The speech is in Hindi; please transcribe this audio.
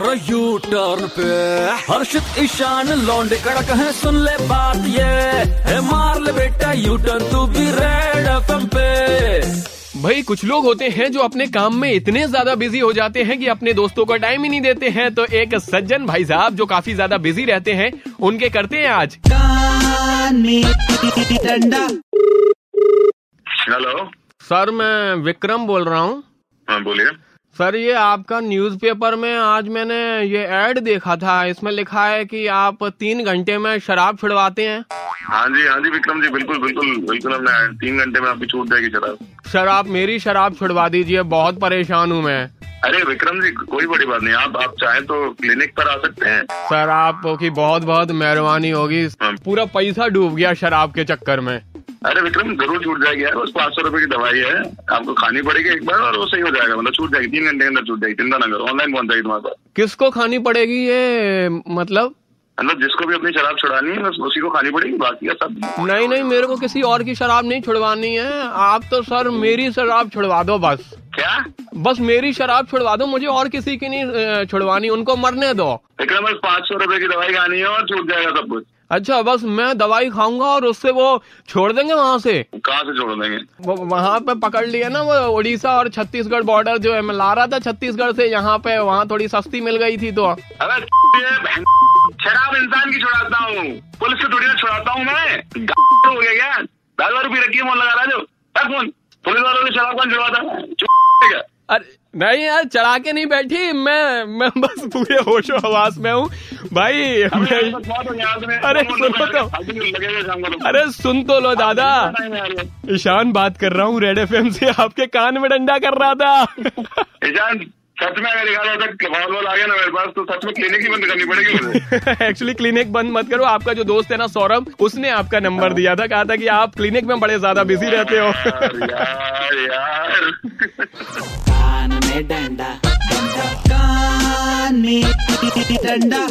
यू टर्न पे। हर्षित ईशान लौंडे कड़क है सुन ले बात ये। है मार ले बेटा यू टर्न तू भी रेड एफएम पे। भाई कुछ लोग होते हैं जो अपने काम में इतने ज़्यादा बिज़ी हो जाते हैं कि अपने दोस्तों को टाइम ही नहीं देते हैं। तो एक सज्जन भाई साहब जो काफ़ी ज़्यादा बिज़ी रहते हैं उनके करते हैं आज। हेलो सर मैं विक्रम बोल रहा हूँ। हाँ बोलिए। सर ये आपका न्यूज़पेपर में आज मैंने ये एड देखा था। इसमें लिखा है कि आप तीन घंटे में शराब छिड़वाते हैं। हाँ जी हाँ जी विक्रम जी बिल्कुल बिल्कुल बिल्कुल हमने तीन घंटे में आपकी छूट जाएगी शराब। सर आप मेरी शराब छुड़वा दीजिए बहुत परेशान हूँ मैं। अरे विक्रम जी कोई बड़ी बात नहीं आप आप चाहें तो क्लिनिक पर आ सकते हैं। सर आपकी बहुत बहुत मेहरबानी होगी। हाँ। पूरा पैसा डूब गया शराब के चक्कर में। अरे विक्रम ज़रूर छूट जाएगी यार बस पाँच सौ रुपए की दवाई है। आपको खानी पड़ेगी एक बार और वो सही हो जाएगा मतलब छूट जाएगी तीन घंटे के अंदर छूट जाएगी चिंता ना करो ऑनलाइन पहुँच जाएगी तुम्हारे पास। किसको खानी पड़ेगी ये मतलब? मतलब जिसको भी अपनी शराब छुड़ानी है बस उसी को खानी पड़ेगी बाकी का सब नहीं नहीं मेरे को किसी और की शराब नहीं छुड़वानी है आप तो सर मेरी शराब छुड़वा दो बस। क्या? बस मेरी शराब छुड़वा दो मुझे और किसी की नहीं छुड़वानी उनको मरने दो। विक्रम बस पाँच सौ रुपए की दवाई खानी है और छूट जाएगा सब कुछ। अच्छा बस मैं दवाई खाऊँगा और उससे वो छोड़ देंगे वहाँ से? कहाँ से छोड़ देंगे? वो वहाँ पे पकड़ लिया ना वो उड़ीसा और छत्तीसगढ़ बॉर्डर जो है मैं ला रहा था छत्तीसगढ़ से यहाँ पे वहाँ थोड़ी सस्ती मिल गई थी तो। अरे शराब इंसान की छुड़ाता हूँ। पुलिस से थोड़ी ना छुड़ाता हूँ मैं। हो गया क्या? दाल पी रखी है फ़ोन लगा रहा जो। फ़ोन। पुलिस वालों ने शराब कौन छुड़वाता? अरे नहीं यार चढ़ा के नहीं बैठी। मैं मैं बस पूरे होशो हवास में हूँ। भाई मैं, अरे सुनो तो। तो। अरे सुन तो लो दादा। ईशान बात कर रहा हूँ रेड एफएम से। आपके कान में डंडा कर रहा था। ईशान सच में अगर वॉल आ गया ना मेरे पास तो सच में क्लिनिक ही बंद करनी पड़ेगी एक्चुअली क्लिनिक बंद मत करो। आपका जो दोस्त है ना सौरभ उसने आपका नंबर दिया था। कहा था कि आप क्लिनिक में बड़े ज़्यादा बिज़ी रहते हो। यार। कान में डंडा कान में डंडा।